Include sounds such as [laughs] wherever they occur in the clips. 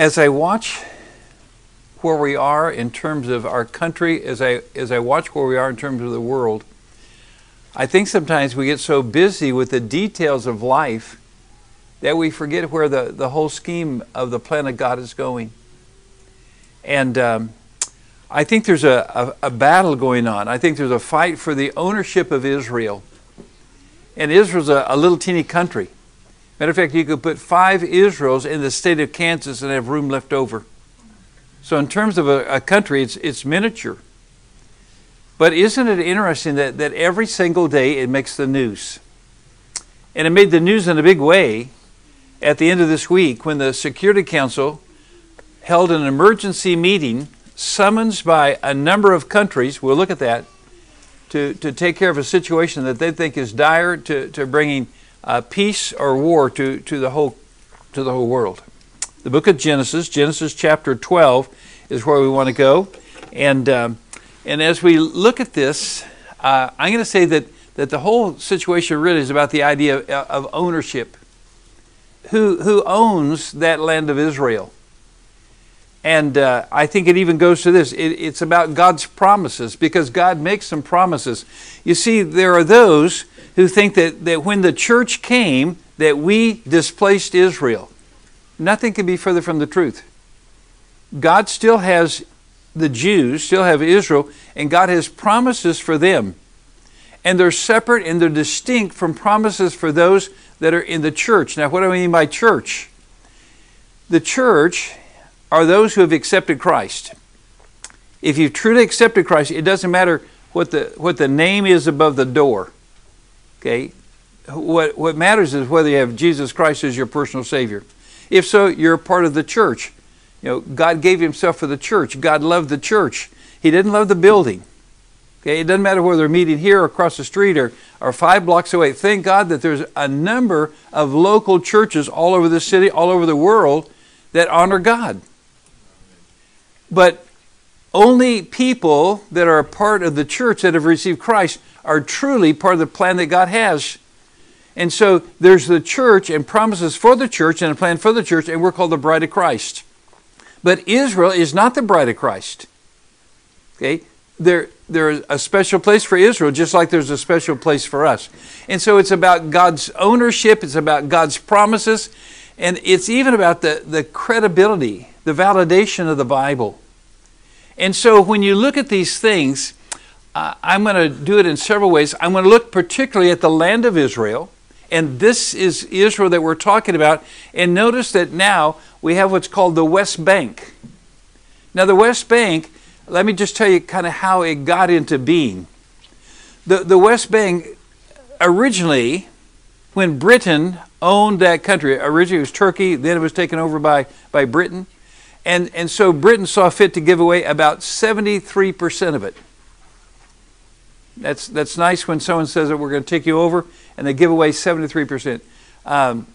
As I watch where we are in terms of our country, as I, as I watch where we are in terms of the world, I think sometimes we get so busy with the details of life that we forget where the, the whole scheme of the plan of God is going. And um, I think there's a, a, a, battle going on. I think there's a fight for the ownership of Israel. And Israel's a, a little teeny country. Matter of fact, you could put five Israels in the state of Kansas and have room left over. So, in terms of a, a country, it's, it's miniature. But isn't it interesting that, that every single day it makes the news? And it made the news in a big way at the end of this week when the Security Council held an emergency meeting summoned by a number of countries, we'll look at that, to, to take care of a situation that they think is dire to, to bringing uh, peace or war to, to, the whole, to the whole world. The book of Genesis, Genesis chapter 12, is where we want to go. And, um, and as we look at this, uh, I'm going to say that, that the whole situation really is about the idea of, of ownership. Who, who owns that land of Israel? And uh, I think it even goes to this it, it's about God's promises because God makes some promises. You see, there are those who think that, that when the church came, that we displaced Israel. Nothing can be further from the truth. God still has the Jews, still have Israel, and God has promises for them. And they're separate and they're distinct from promises for those that are in the church. Now, what do I mean by church? The church are those who have accepted Christ. If you've truly accepted Christ, it doesn't matter what the, what the name is above the door. Okay? What, what matters is whether you have Jesus Christ as your personal Savior. If so, you're a part of the church. You know, God gave Himself for the church. God loved the church. He didn't love the building. Okay, it doesn't matter whether they're meeting here or across the street or, or five blocks away. Thank God that there's a number of local churches all over the city, all over the world that honor God. But only people that are a part of the church that have received Christ are truly part of the plan that God has. And so there's the church and promises for the church and a plan for the church, and we're called the bride of Christ. But Israel is not the bride of Christ. Okay? There, there's a special place for Israel, just like there's a special place for us. And so it's about God's ownership, it's about God's promises, and it's even about the, the credibility, the validation of the Bible. And so when you look at these things, uh, I'm going to do it in several ways. I'm going to look particularly at the land of Israel, and this is Israel that we're talking about. And notice that now we have what's called the West Bank. Now, the West Bank, let me just tell you kind of how it got into being. The, the West Bank originally, when Britain owned that country. Originally it was Turkey, then it was taken over by, by Britain. And, and so Britain saw fit to give away about 73% of it. That's, that's nice when someone says that we're going to take you over and they give away 73%. Um,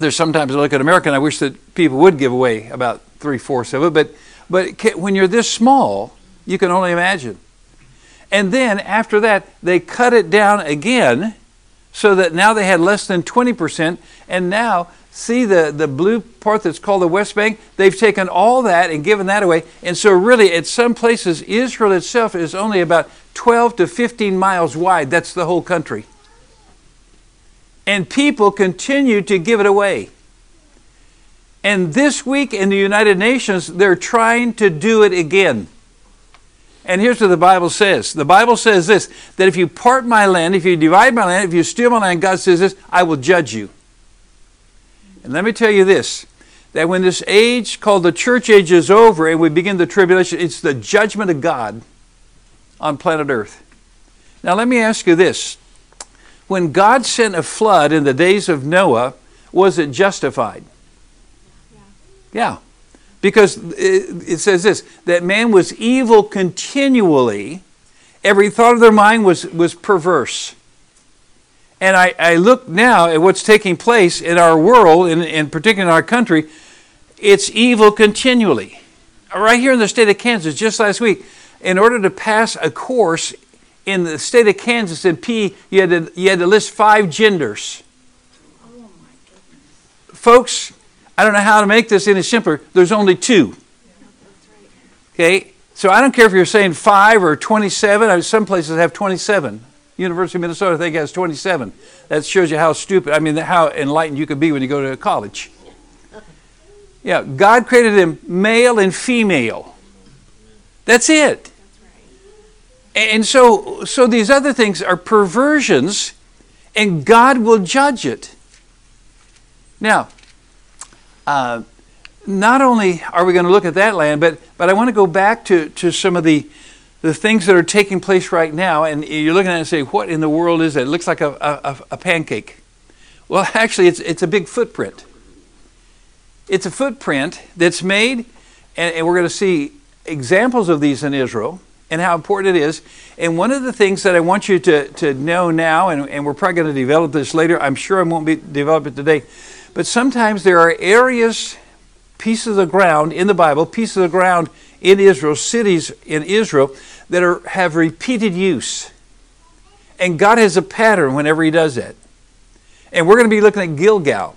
there's sometimes I look at America and I wish that people would give away about three fourths of it, but, but when you're this small, you can only imagine. And then after that, they cut it down again so that now they had less than 20%. And now, see the, the blue part that's called the West Bank? They've taken all that and given that away. And so, really, at some places, Israel itself is only about 12 to 15 miles wide. That's the whole country. And people continue to give it away. And this week in the United Nations, they're trying to do it again. And here's what the Bible says the Bible says this that if you part my land, if you divide my land, if you steal my land, God says this, I will judge you. And let me tell you this that when this age called the church age is over and we begin the tribulation, it's the judgment of God on planet Earth. Now, let me ask you this. When God sent a flood in the days of Noah, was it justified? Yeah. yeah. Because it says this that man was evil continually, every thought of their mind was, was perverse. And I, I look now at what's taking place in our world, and in, in particular in our country, it's evil continually. Right here in the state of Kansas, just last week, in order to pass a course in the state of Kansas in P, you had to, you had to list five genders. Oh Folks, I don't know how to make this any simpler. There's only two. Okay? So I don't care if you're saying five or 27. Some places have 27. University of Minnesota, I think, has 27. That shows you how stupid, I mean, how enlightened you could be when you go to college. Yeah, God created them male and female. That's it. And so, so these other things are perversions, and God will judge it. Now, uh, not only are we going to look at that land, but, but I want to go back to, to some of the, the things that are taking place right now. And you're looking at it and say, what in the world is it? It looks like a, a, a pancake. Well, [laughs] actually, it's, it's a big footprint. It's a footprint that's made, and, and we're going to see examples of these in Israel and how important it is. And one of the things that I want you to, to know now, and, and we're probably going to develop this later, I'm sure I won't be develop it today, but sometimes there are areas, pieces of ground in the Bible, pieces of ground in Israel, cities in Israel that are, have repeated use. And God has a pattern whenever He does that. And we're going to be looking at Gilgal.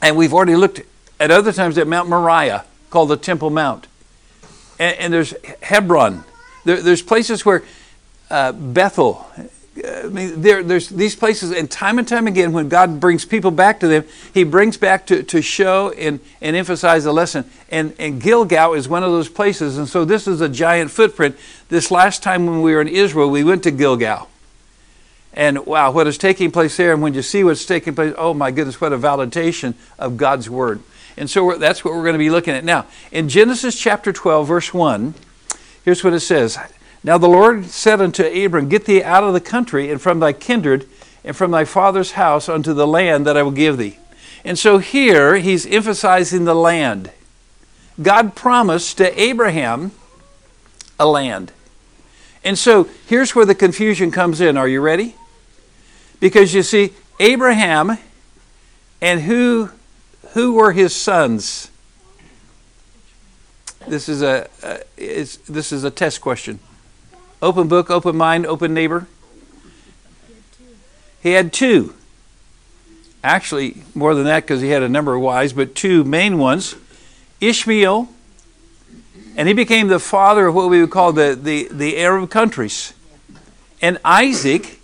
And we've already looked at other times at Mount Moriah, called the Temple Mount. And, and there's Hebron. There, there's places where uh, Bethel, I mean, there, there's these places, and time and time again, when God brings people back to them, He brings back to, to show and, and emphasize the lesson. And, and Gilgal is one of those places. And so this is a giant footprint. This last time when we were in Israel, we went to Gilgal. And wow, what is taking place there, and when you see what's taking place, oh my goodness, what a validation of God's Word. And so that's what we're going to be looking at now. In Genesis chapter 12, verse 1, here's what it says now the Lord said unto Abram, Get thee out of the country and from thy kindred and from thy father's house unto the land that I will give thee. And so here he's emphasizing the land. God promised to Abraham a land. And so here's where the confusion comes in. Are you ready? Because you see, Abraham and who who were his sons? This is a, this is a test question. Open book, open mind, open neighbor. He had two. Actually, more than that because he had a number of wives, but two main ones Ishmael, and he became the father of what we would call the, the, the Arab countries, and Isaac,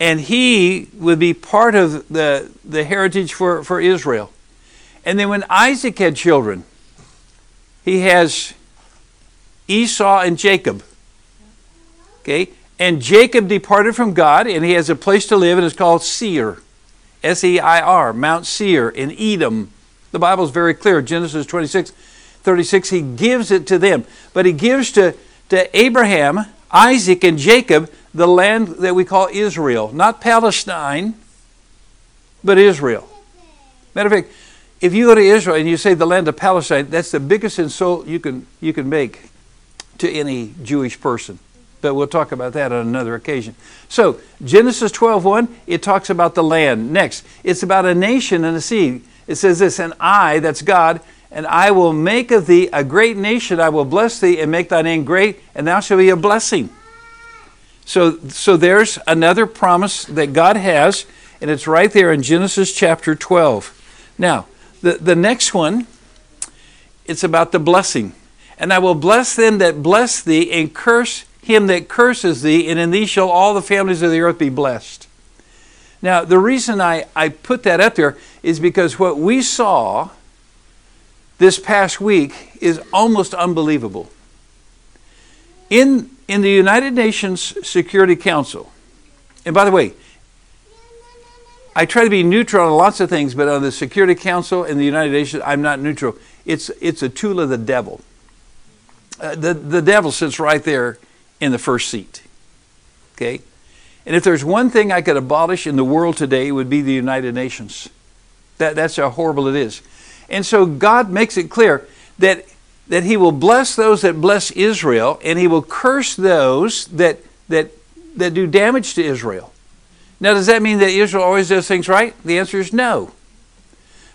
and he would be part of the, the heritage for, for Israel. And then when Isaac had children, he has Esau and Jacob. Okay? And Jacob departed from God, and he has a place to live, and it's called Seir. S E I R, Mount Seir in Edom. The Bible is very clear. Genesis 26, 36, he gives it to them. But he gives to, to Abraham, Isaac, and Jacob the land that we call Israel. Not Palestine, but Israel. Matter of fact, if you go to Israel and you say the land of Palestine, that's the biggest insult you can, you can make to any Jewish person but we'll talk about that on another occasion. So, Genesis 12:1, it talks about the land. Next, it's about a nation and a seed. It says this, and I, that's God, and I will make of thee a great nation. I will bless thee and make thy name great, and thou shalt be a blessing. So, so there's another promise that God has, and it's right there in Genesis chapter 12. Now, the, the next one, it's about the blessing. And I will bless them that bless thee, and curse him that curses thee, and in thee shall all the families of the earth be blessed. Now, the reason I, I put that up there is because what we saw this past week is almost unbelievable. In, in the United Nations Security Council, and by the way, I try to be neutral on lots of things, but on the Security Council and the United Nations, I'm not neutral. It's, it's a tool of the devil. Uh, the, the devil sits right there in the first seat. Okay? And if there's one thing I could abolish in the world today, it would be the United Nations. That, that's how horrible it is. And so God makes it clear that, that He will bless those that bless Israel, and He will curse those that, that, that do damage to Israel. Now, does that mean that Israel always does things right? The answer is no.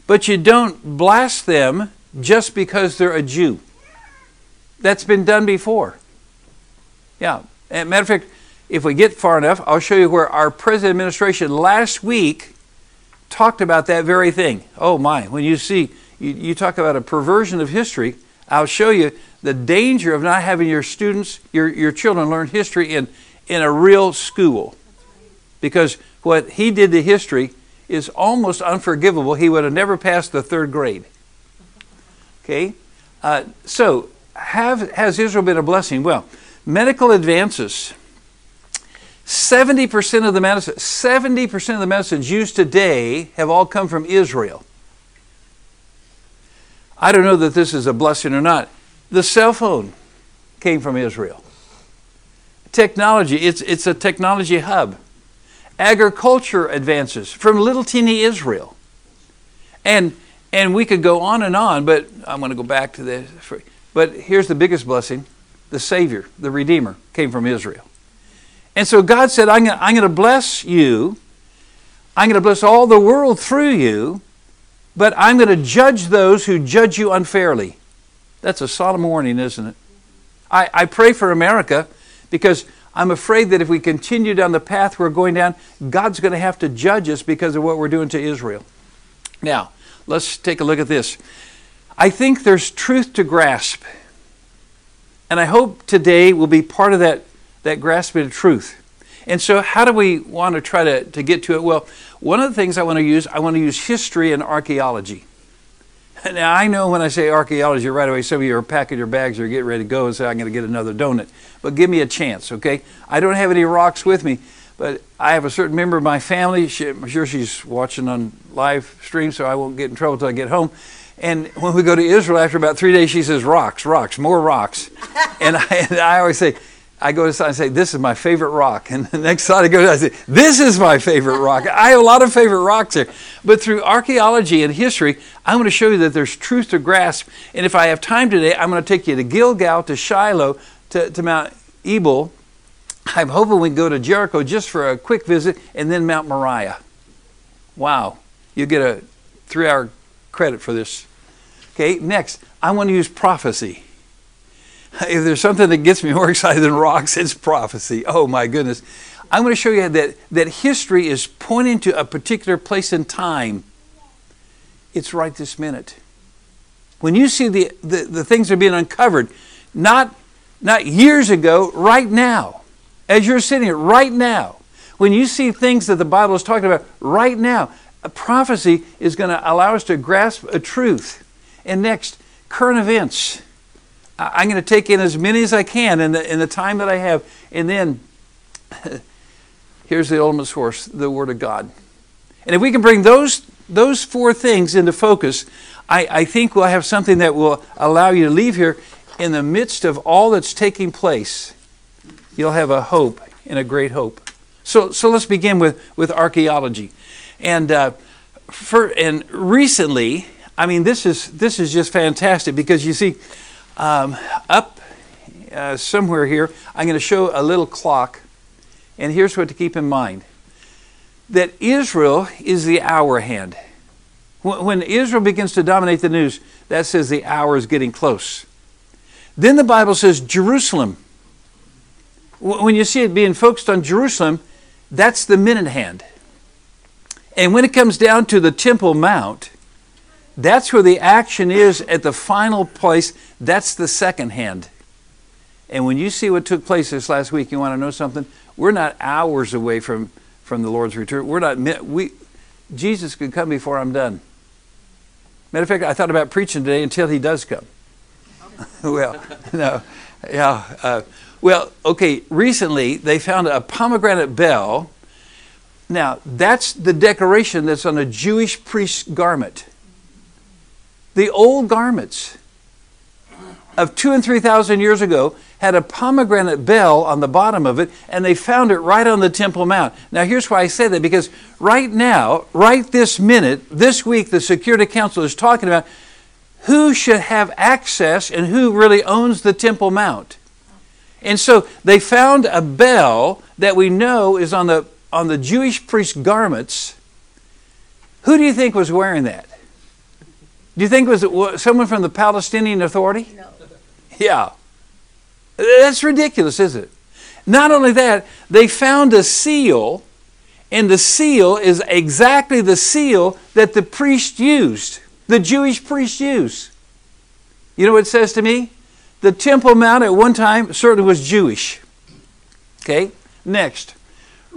But you don't blast them just because they're a Jew. That's been done before. Yeah. And matter of fact, if we get far enough, I'll show you where our present administration last week talked about that very thing. Oh my, when you see you, you talk about a perversion of history. I'll show you the danger of not having your students, your, your children learn history in, in a real school. Because what he did to history is almost unforgivable. He would have never passed the third grade. Okay? Uh, so, have, has Israel been a blessing? Well, medical advances. 70% of the medicine, 70% of the medicines used today have all come from Israel. I don't know that this is a blessing or not. The cell phone came from Israel. Technology, it's, it's a technology hub. Agriculture advances from little teeny Israel. And, and we could go on and on, but I'm going to go back to this. But here's the biggest blessing the Savior, the Redeemer, came from Israel. And so God said, I'm going to bless you. I'm going to bless all the world through you, but I'm going to judge those who judge you unfairly. That's a solemn warning, isn't it? I, I pray for America because I'm afraid that if we continue down the path we're going down, God's going to have to judge us because of what we're doing to Israel. Now, let's take a look at this. I think there's truth to grasp. And I hope today will be part of that, that grasping of truth. And so, how do we want to try to, to get to it? Well, one of the things I want to use, I want to use history and archaeology. [laughs] Now, I know when I say archaeology right away, some of you are packing your bags or getting ready to go and say, I'm going to get another donut. But give me a chance, okay? I don't have any rocks with me, but I have a certain member of my family. She, I'm sure she's watching on live stream, so I won't get in trouble until I get home. And when we go to Israel, after about three days, she says, Rocks, rocks, more rocks. [laughs] and, I, and I always say, I go to side and say, This is my favorite rock. And the next side I go to, I say, This is my favorite rock. [laughs] I have a lot of favorite rocks here. But through archaeology and history, I'm going to show you that there's truth to grasp. And if I have time today, I'm going to take you to Gilgal, to Shiloh, to, to Mount Ebal. I'm hoping we can go to Jericho just for a quick visit and then Mount Moriah. Wow. You get a three hour credit for this. Okay, next, I want to use prophecy. [laughs] If there's something that gets me more [laughs] excited than rocks, it's prophecy. Oh my goodness. I'm going to show you that, that history is pointing to a particular place in time. It's right this minute. When you see the, the, the things that are being uncovered, not, not years ago, right now, as you're sitting here, right now, when you see things that the Bible is talking about right now, a prophecy is going to allow us to grasp a truth. And next, current events. I'm going to take in as many as I can in the, in the time that I have. And then, [laughs] here's the ultimate source the Word of God. And if we can bring those, those four things into focus, I, I think we'll have something that will allow you to leave here in the midst of all that's taking place. You'll have a hope and a great hope. So, so let's begin with, with archaeology. And, uh, for, and recently, I mean, this is, this is just fantastic because you see, um, up uh, somewhere here, I'm going to show a little clock. And here's what to keep in mind that Israel is the hour hand. When Israel begins to dominate the news, that says the hour is getting close. Then the Bible says Jerusalem. When you see it being focused on Jerusalem, that's the minute hand. And when it comes down to the Temple Mount, that's where the action is at the final place. That's the second hand. And when you see what took place this last week, you want to know something? We're not hours away from, from the Lord's return. We're not, we, Jesus could come before I'm done. Matter of fact, I thought about preaching today until he does come. [laughs] well, no, yeah. Uh, well, okay, recently they found a pomegranate bell. Now, that's the decoration that's on a Jewish priest's garment. The old garments of two and three thousand years ago had a pomegranate bell on the bottom of it, and they found it right on the Temple Mount. Now, here's why I say that because right now, right this minute, this week, the Security Council is talking about who should have access and who really owns the Temple Mount. And so they found a bell that we know is on the on the Jewish priest's garments. Who do you think was wearing that? Do you think it was someone from the Palestinian Authority? No. Yeah. That's ridiculous, isn't it? Not only that, they found a seal, and the seal is exactly the seal that the priest used. the Jewish priest use. You know what it says to me? The Temple Mount at one time certainly was Jewish. Okay, next.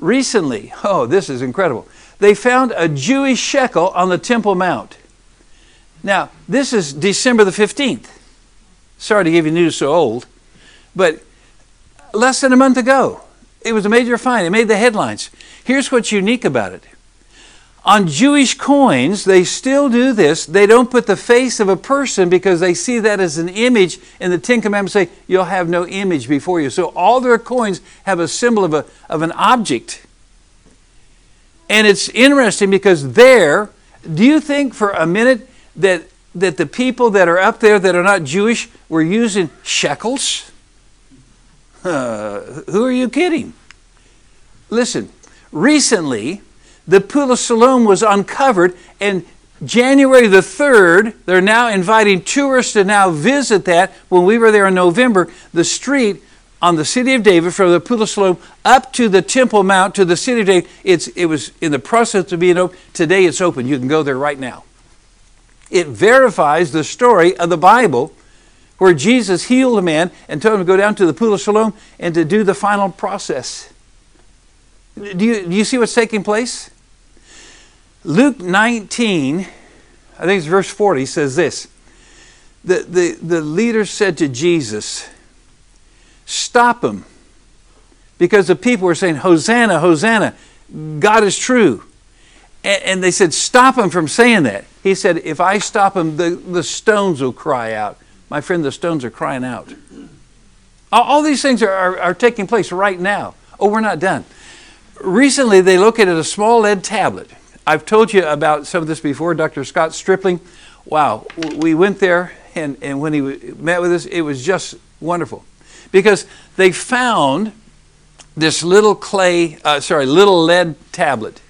Recently, oh, this is incredible. They found a Jewish shekel on the Temple Mount. Now, this is December the 15th. Sorry to give you news so old, but less than a month ago, it was a major find. It made the headlines. Here's what's unique about it on Jewish coins, they still do this. They don't put the face of a person because they see that as an image, and the Ten Commandments say, You'll have no image before you. So all their coins have a symbol of, a, of an object. And it's interesting because there, do you think for a minute that, that the people that are up there that are not Jewish were using shekels? Uh, who are you kidding? Listen, recently, the Pool of Siloam was uncovered, and January the 3rd, they're now inviting tourists to now visit that. When we were there in November, the street on the city of David from the Pool of Siloam up to the Temple Mount to the city of David, it's, it was in the process of being open. Today it's open. You can go there right now. It verifies the story of the Bible where Jesus healed a man and told him to go down to the Pool of Siloam and to do the final process. Do you, do you see what's taking place? Luke 19, I think it's verse 40, says this. The, the, the leader said to Jesus, Stop him. Because the people were saying, Hosanna, Hosanna, God is true. And, and they said, Stop him from saying that. He said, If I stop him, the, the stones will cry out. My friend, the stones are crying out. All, all these things are, are, are taking place right now. Oh, we're not done. Recently, they located a small lead tablet I've told you about some of this before. Dr. Scott Stripling, wow, we went there, and, and when he met with us, it was just wonderful. Because they found this little clay, uh, sorry, little lead tablet.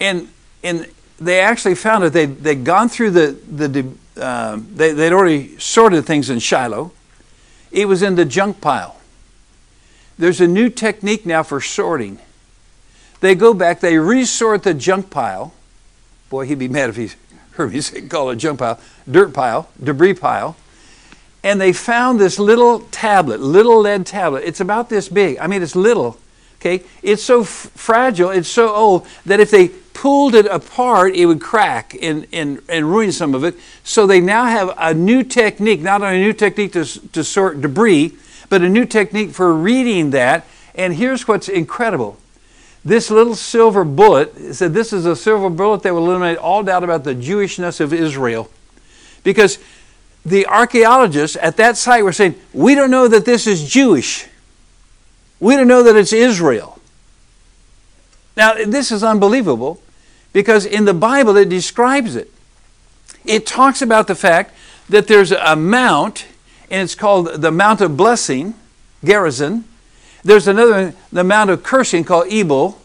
And, and they actually found it. They'd, they'd gone through the, the uh, they, they'd already sorted things in Shiloh. It was in the junk pile. There's a new technique now for sorting they go back, they resort the junk pile. Boy, he'd be mad if he [laughs] heard me say, call it a junk pile, dirt pile, debris pile. And they found this little tablet, little lead tablet. It's about this big. I mean, it's little. Okay, it's so f- fragile, it's so old that if they pulled it apart, it would crack and, and, and ruin some of it. So they now have a new technique, not only a new technique to, to sort debris, but a new technique for reading that. And here's what's incredible this little silver bullet said this is a silver bullet that will eliminate all doubt about the Jewishness of Israel. Because the archaeologists at that site were saying, We don't know that this is Jewish. We don't know that it's Israel. Now, this is unbelievable because in the Bible it describes it. It talks about the fact that there's a mount, and it's called the Mount of Blessing, Gerizim, there's another, the Mount of Cursing called Ebal.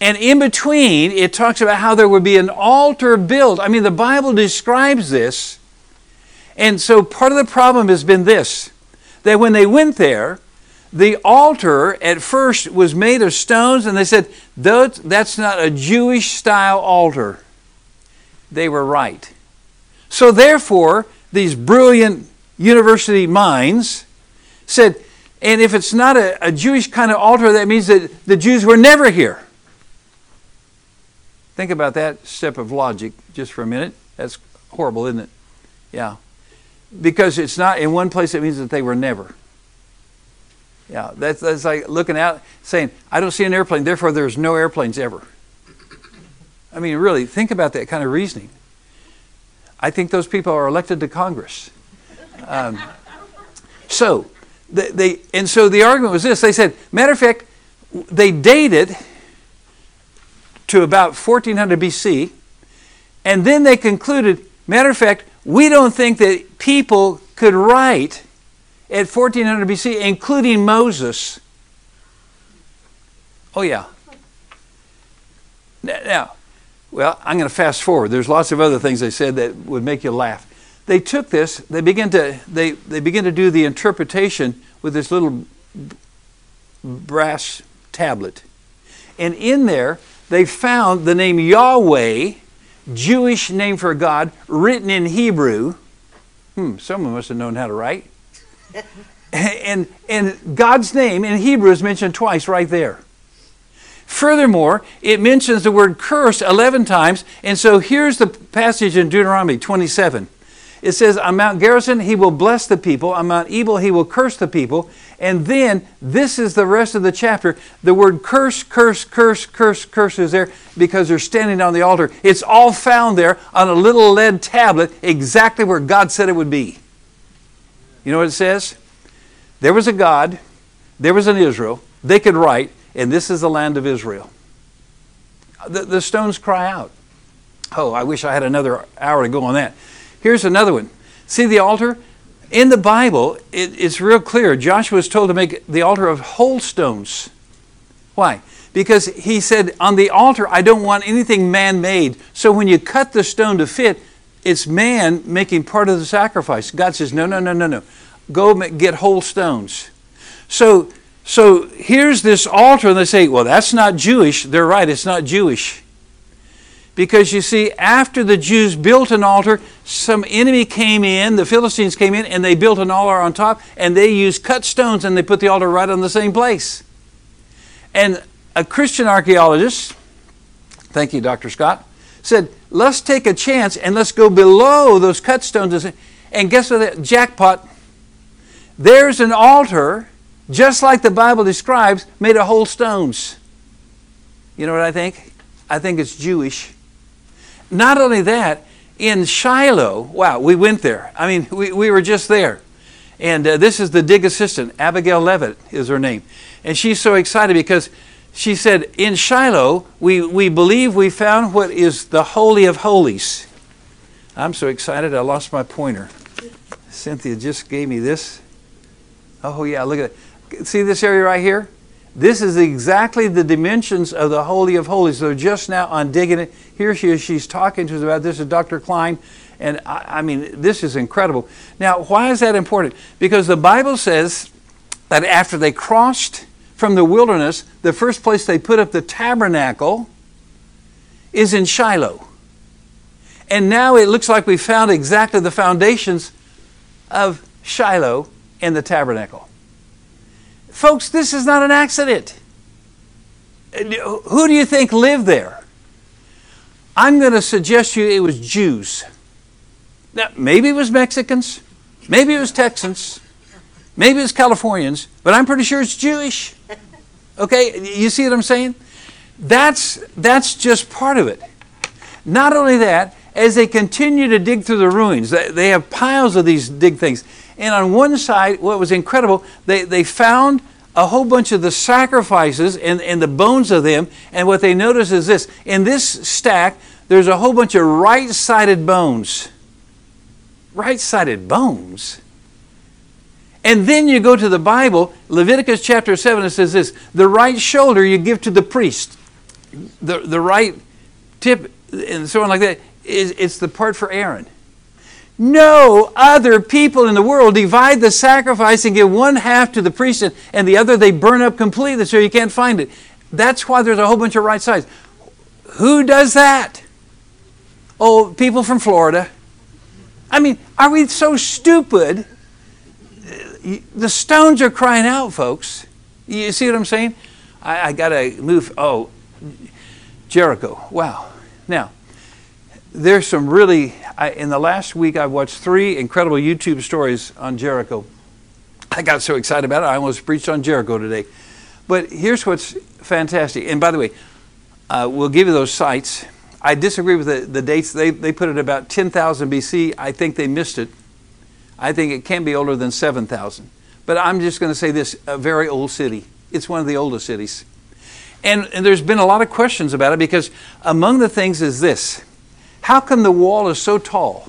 And in between, it talks about how there would be an altar built. I mean, the Bible describes this. And so part of the problem has been this that when they went there, the altar at first was made of stones, and they said, that's not a Jewish style altar. They were right. So, therefore, these brilliant university minds said, and if it's not a, a Jewish kind of altar, that means that the Jews were never here. Think about that step of logic just for a minute. That's horrible, isn't it? Yeah. Because it's not in one place, it means that they were never. Yeah, that's, that's like looking out saying, I don't see an airplane, therefore there's no airplanes ever. I mean, really, think about that kind of reasoning. I think those people are elected to Congress. Um, so, they, they, and so the argument was this they said, matter of fact, they dated to about 1400 BC, and then they concluded, matter of fact, we don't think that people could write at 1400 BC, including Moses. Oh, yeah. Now, well, I'm going to fast forward. There's lots of other things they said that would make you laugh they took this, they began to they, they began to do the interpretation with this little brass tablet. And in there, they found the name Yahweh Jewish name for God written in Hebrew. Hmm, someone must have known how to write. [laughs] and, and God's name in Hebrew is mentioned twice right there. Furthermore, it mentions the word curse 11 times. And so here's the passage in Deuteronomy 27. It says, On Mount Gerizim, he will bless the people. On Mount Ebal, he will curse the people. And then, this is the rest of the chapter. The word curse, curse, curse, curse, curse is there because they're standing on the altar. It's all found there on a little lead tablet, exactly where God said it would be. You know what it says? There was a God, there was an Israel, they could write, and this is the land of Israel. The, the stones cry out. Oh, I wish I had another hour to go on that. Here's another one. See the altar? In the Bible, it, it's real clear. Joshua was told to make the altar of whole stones. Why? Because he said, on the altar, I don't want anything man made. So when you cut the stone to fit, it's man making part of the sacrifice. God says, no, no, no, no, no. Go get whole stones. So, so here's this altar, and they say, well, that's not Jewish. They're right, it's not Jewish. Because you see, after the Jews built an altar, some enemy came in, the Philistines came in, and they built an altar on top, and they used cut stones and they put the altar right on the same place. And a Christian archaeologist, thank you, Dr. Scott, said, let's take a chance and let's go below those cut stones. And guess what? Jackpot. There's an altar, just like the Bible describes, made of whole stones. You know what I think? I think it's Jewish. Not only that, in Shiloh, wow, we went there. I mean, [laughs] we, we were just there. And uh, this is the dig assistant, Abigail Levitt is her name. And she's so excited because she said, In Shiloh, we, we believe we found what is the Holy of Holies. I'm so excited, I lost my pointer. Cynthia just gave me this. Oh, yeah, look at it. See this area right here? This is exactly the dimensions of the Holy of Holies. So just now on digging it, here she is. She's talking to us about this. Is Dr. Klein, and I, I mean this is incredible. Now, why is that important? Because the Bible says that after they crossed from the wilderness, the first place they put up the tabernacle is in Shiloh. And now it looks like we found exactly the foundations of Shiloh and the tabernacle. Folks, this is not an accident. Uh, who do you think lived there? I'm going to suggest you it was Jews. Now, maybe it was Mexicans, maybe it was Texans, maybe it was Californians, but I'm pretty sure it's Jewish. Okay, you see what I'm saying? That's, that's just part of it. Not only that, as they continue to dig through the ruins, they have piles of these dig things. And on one side, what was incredible, they, they found a whole bunch of the sacrifices and, and the bones of them. And what they notice is this in this stack, there's a whole bunch of right sided bones. Right sided bones? And then you go to the Bible, Leviticus chapter 7, it says this the right shoulder you give to the priest, the, the right tip, and so on like that, is, it's the part for Aaron. No other people in the world divide the sacrifice and give one half to the priest and the other they burn up completely so you can't find it. That's why there's a whole bunch of right sides. Who does that? Oh, people from Florida. I mean, are we so stupid? Uh, the stones are crying out, folks. You see what I'm saying? I, I got to move. Oh, Jericho. Wow. Now, there's some really, I, in the last week, I've watched three incredible YouTube stories on Jericho. I got so excited about it, I almost preached on Jericho today. But here's what's fantastic. And by the way, uh, we'll give you those sites. I disagree with the, the dates. They, they put it about 10,000 BC. I think they missed it. I think it can be older than 7,000. But I'm just going to say this a very old city. It's one of the oldest cities. And, and there's been a lot of questions about it because among the things is this how come the wall is so tall?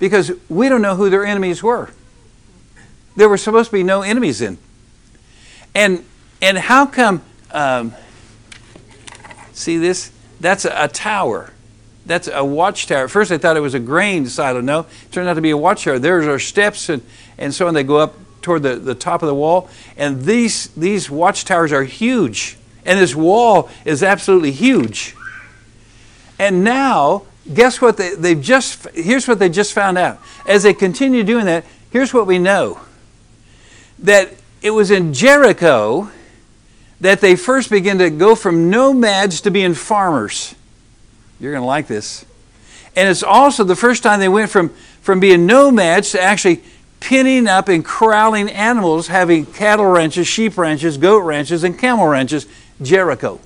Because we don't know who their enemies were. There were supposed to be no enemies in. And and how come? Um, see this? That's a, a, tower. That's a watchtower. At first, I thought it was a grain silo. No, it turned out to be a watchtower. There's our steps and and so on. They go up toward the, the top of the wall. And these these watchtowers are huge. And this wall is absolutely huge. And now, guess what? They, they've just, here's what they just found out. As they continue doing that, here's what we know that it was in Jericho that they first began to go from nomads to being farmers. You're going to like this. And it's also the first time they went from, from being nomads to actually pinning up and corralling animals, having cattle ranches, sheep ranches, goat ranches, and camel ranches, Jericho.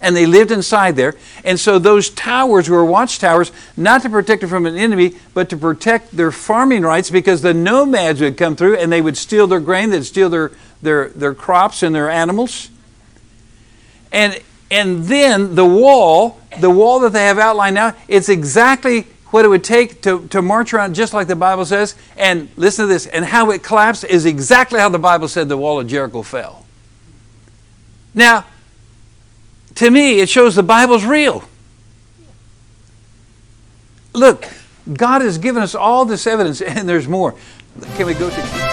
And they lived inside there. And so those towers were watchtowers, not to protect them from an enemy, but to protect their farming rights because the nomads would come through and they would steal their grain, they'd steal their, their, their crops and their animals. And, and then the wall, the wall that they have outlined now, it's exactly what it would take to, to march around just like the Bible says. And listen to this, and how it collapsed is exactly how the Bible said the wall of Jericho fell. Now, to me, it shows the Bible's real. Look, God has given us all this evidence, [laughs] and there's more. Can we go to.